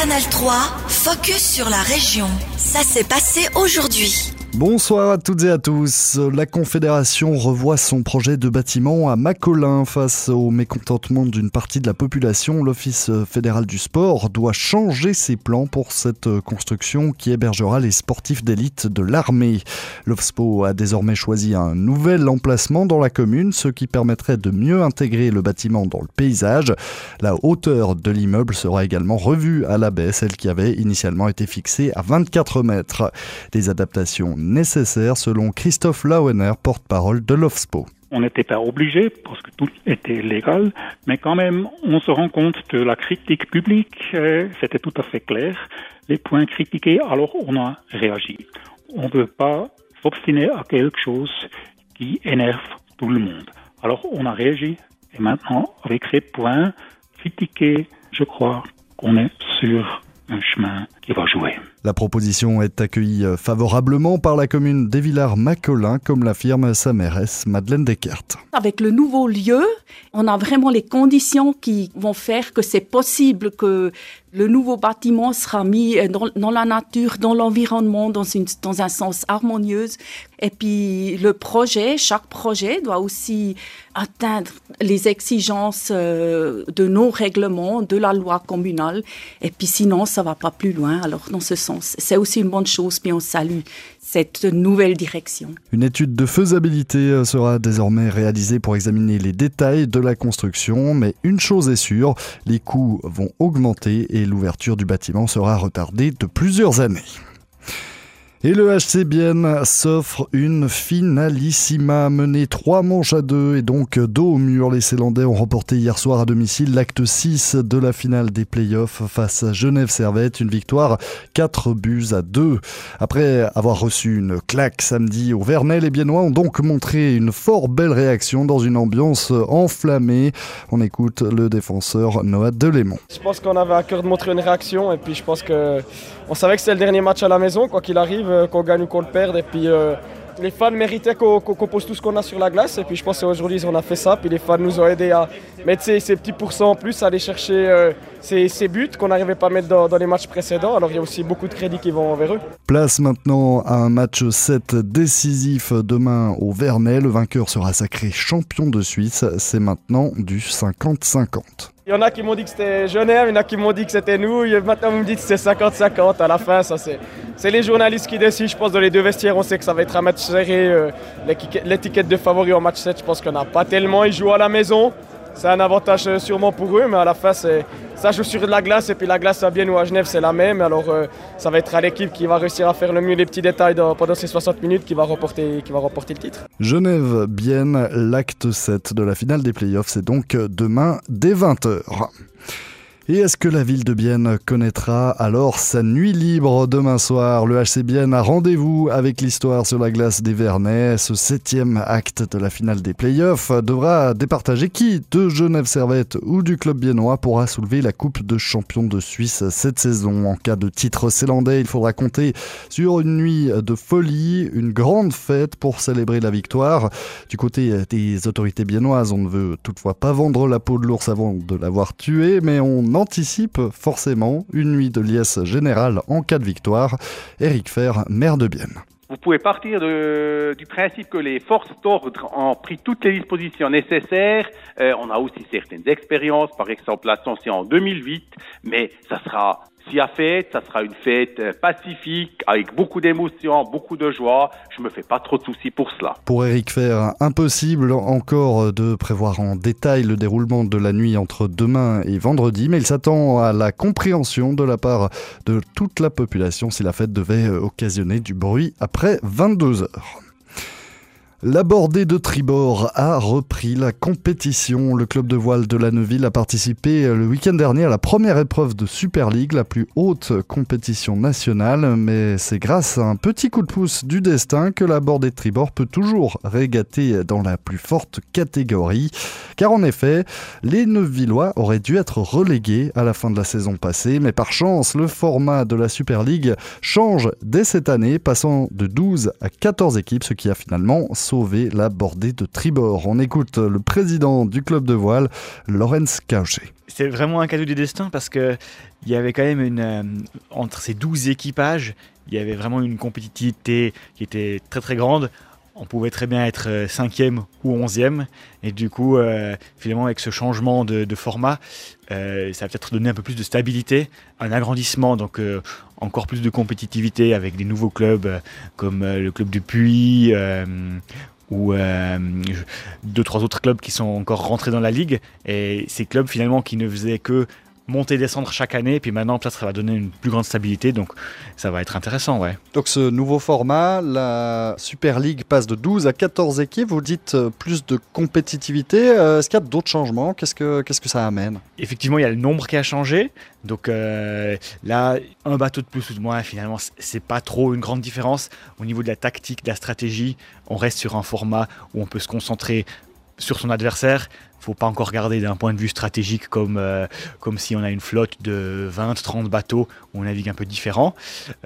Canal 3, focus sur la région. Ça s'est passé aujourd'hui. Bonsoir à toutes et à tous. La Confédération revoit son projet de bâtiment à Macolin face au mécontentement d'une partie de la population. L'Office fédéral du sport doit changer ses plans pour cette construction qui hébergera les sportifs d'élite de l'armée. L'OFSPO a désormais choisi un nouvel emplacement dans la commune, ce qui permettrait de mieux intégrer le bâtiment dans le paysage. La hauteur de l'immeuble sera également revue à la baisse, celle qui avait initialement été fixée à 24 mètres. Des adaptations nécessaire selon Christophe Lauener, porte-parole de l'OFSPO. On n'était pas obligé parce que tout était légal, mais quand même, on se rend compte de la critique publique, euh, c'était tout à fait clair. Les points critiqués, alors on a réagi. On ne veut pas s'obstiner à quelque chose qui énerve tout le monde. Alors on a réagi et maintenant, avec ces points critiqués, je crois qu'on est sur un chemin qui va jouer. La proposition est accueillie favorablement par la commune des Villars-Macolin, comme l'affirme sa mairesse Madeleine Deckert. Avec le nouveau lieu, on a vraiment les conditions qui vont faire que c'est possible que le nouveau bâtiment sera mis dans, la nature, dans l'environnement, dans, un sens harmonieux. Et puis le projet, chaque projet doit aussi atteindre les exigences euh, de nos règlements, de la loi communale. Et puis sinon, ça va pas plus loin. Alors dans ce sens, c'est aussi une bonne chose. Puis on salue cette nouvelle direction. Une étude de faisabilité euh, sera désormais réalisée pour examiner les détails de la construction, mais une chose est sûre, les coûts vont augmenter et l'ouverture du bâtiment sera retardée de plusieurs années. Et le HC Bienne s'offre une finalissima menée trois manches à deux et donc dos au mur. Les Célandais ont remporté hier soir à domicile l'acte 6 de la finale des playoffs face à Genève Servette. Une victoire 4 buts à 2. Après avoir reçu une claque samedi au Vernet, les Biennois ont donc montré une fort belle réaction dans une ambiance enflammée. On écoute le défenseur Noah Delémont. Je pense qu'on avait à cœur de montrer une réaction et puis je pense que on savait que c'était le dernier match à la maison, quoi qu'il arrive. Euh, qu'on gagne ou qu'on le perde. Et puis euh, les fans méritaient qu'on pose tout ce qu'on a sur la glace. Et puis je pense qu'aujourd'hui, on a fait ça. Puis les fans nous ont aidés à mettre ces, petits pourcents en plus, à aller chercher euh, ces, buts qu'on n'arrivait pas à mettre dans, les matchs précédents. Alors il y a aussi beaucoup de crédits qui vont vers eux. Place maintenant à un match 7 décisif demain au Vernet. Le vainqueur sera sacré champion de Suisse. C'est maintenant du 50-50. Il y en a qui m'ont dit que c'était Genève, il y en a qui m'ont dit que c'était nous. Maintenant, vous me dites que c'est 50-50 à la fin. Ça, c'est, les journalistes qui décident. Je pense dans les deux vestiaires, on sait que ça va être un match serré. Euh, l'étiquette de favori en match 7, je pense qu'on n'a pas tellement. Ils jouent à la maison c'est un avantage euh, sûrement pour eux, mais à la fin, ça joue sur de la glace et puis la glace à Bienne ou à Genève, c'est la même. Alors, euh, ça va être à l'équipe qui va réussir à faire le mieux les petits détails pendant ces 60 minutes qui va remporter, qui va remporter le titre. Genève-Bienne, l'acte 7 de la finale des playoffs, c'est donc demain dès 20h. Et est-ce que la ville de Bienne connaîtra alors sa nuit libre demain soir? Le HC Bienne a rendez-vous avec l'histoire sur la glace des Vernets. Ce septième acte de la finale des playoffs devra départager qui de Genève Servette ou du club biennois pourra soulever la Coupe de champion de Suisse cette saison. En cas de titre zélandais, il faudra compter sur une nuit de folie, une grande fête pour célébrer la victoire. Du côté des autorités biennoises, on ne veut toutefois pas vendre la peau de l'ours avant de l'avoir tué, mais on anticipe forcément une nuit de liesse générale en cas de victoire. Éric Fer, maire de Bienne. Vous pouvez partir du principe que les forces d'ordre ont pris toutes les dispositions nécessaires. Euh, on a aussi certaines expériences, par exemple la en 2008, mais ça sera si à fête, ça sera une fête euh, pacifique, avec beaucoup d'émotions, beaucoup de joie. Je me fais pas trop de soucis pour cela. Pour Eric Fer, impossible encore de prévoir en détail le déroulement de la nuit entre demain et vendredi, mais il s'attend à la compréhension de la part de toute la population si la fête devait occasionner du bruit après 22 heures. La bordée de tribord a repris la compétition. Le club de voile de la Neuville a participé le week-end dernier à la première épreuve de Super League, la plus haute compétition nationale. Mais c'est grâce à un petit coup de pouce du destin que la bordée de tribord peut toujours régater dans la plus forte catégorie. Car en effet, les Neuvillois auraient dû être relégués à la fin de la saison passée. Mais par chance, le format de la Super League change dès cette année, passant de 12 à 14 équipes, ce qui a finalement sauver la bordée de tribord. On écoute le président du club de voile, Lorenz Cauchet. C'est vraiment un cadeau du destin parce que il y avait quand même une euh, entre ces 12 équipages, il y avait vraiment une compétitivité qui était très très grande on pouvait très bien être euh, cinquième ou onzième. Et du coup, euh, finalement, avec ce changement de, format, euh, ça va peut-être donner un peu plus de stabilité, un agrandissement, donc encore plus de compétitivité avec des nouveaux clubs comme le club du Puy ou deux, trois autres clubs qui sont encore rentrés dans la ligue. Et ces clubs, finalement, qui ne faisaient que monter descendre chaque année et puis maintenant peut-être ça va donner une plus grande stabilité donc ça va être intéressant ouais. Donc ce nouveau format, la Super League passe de 12 à 14 équipes, vous dites euh, plus de compétitivité, euh, est-ce qu'il y a d'autres changements? Qu'est-ce que qu'est-ce que ça amène? Effectivement, il y a le nombre qui a changé. Donc euh, là, un bateau de plus ou de moins, finalement, c'est pas trop une grande différence. Au niveau de la tactique, de la stratégie, on reste sur un format où on peut se concentrer sur son adversaire. Faut pas encore regarder d'un point de vue stratégique comme, euh, comme si on a une flotte de 20-30 bateaux où on navigue un peu différent.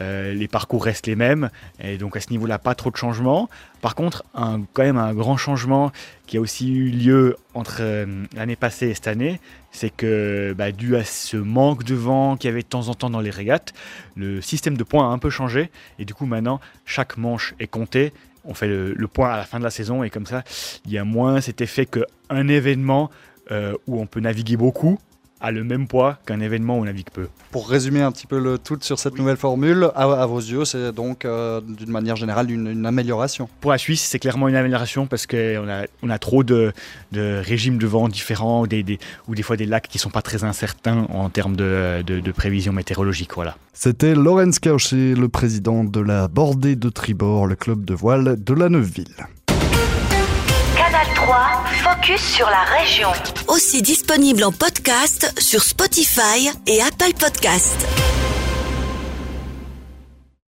Euh, les parcours restent les mêmes et donc à ce niveau-là, pas trop de changements. Par contre, un, quand même un grand changement qui a aussi eu lieu entre euh, l'année passée et cette année, c'est que bah, dû à ce manque de vent qu'il y avait de temps en temps dans les régates, le système de points a un peu changé et du coup maintenant chaque manche est comptée on fait le, point à la fin de la saison et comme ça, il y a moins cet effet qu'un événement euh, où on peut naviguer beaucoup a le même poids qu'un événement où on navigue peu. Pour résumer un petit peu le tout sur cette nouvelle formule, à, vos yeux, c'est donc euh, d'une manière générale une, amélioration Pour la Suisse, c'est clairement une amélioration parce qu'on a, on a trop de, régimes de vent différents des, ou des fois des lacs qui sont pas très incertains en termes de, de, prévision météorologique. Voilà. C'était Lorenz Kauché, le président de la Bordée de Tribord, le club de voile de la Neuville. Canal 3, focus sur la région. Aussi disponible en podcast sur Spotify et Apple Podcast.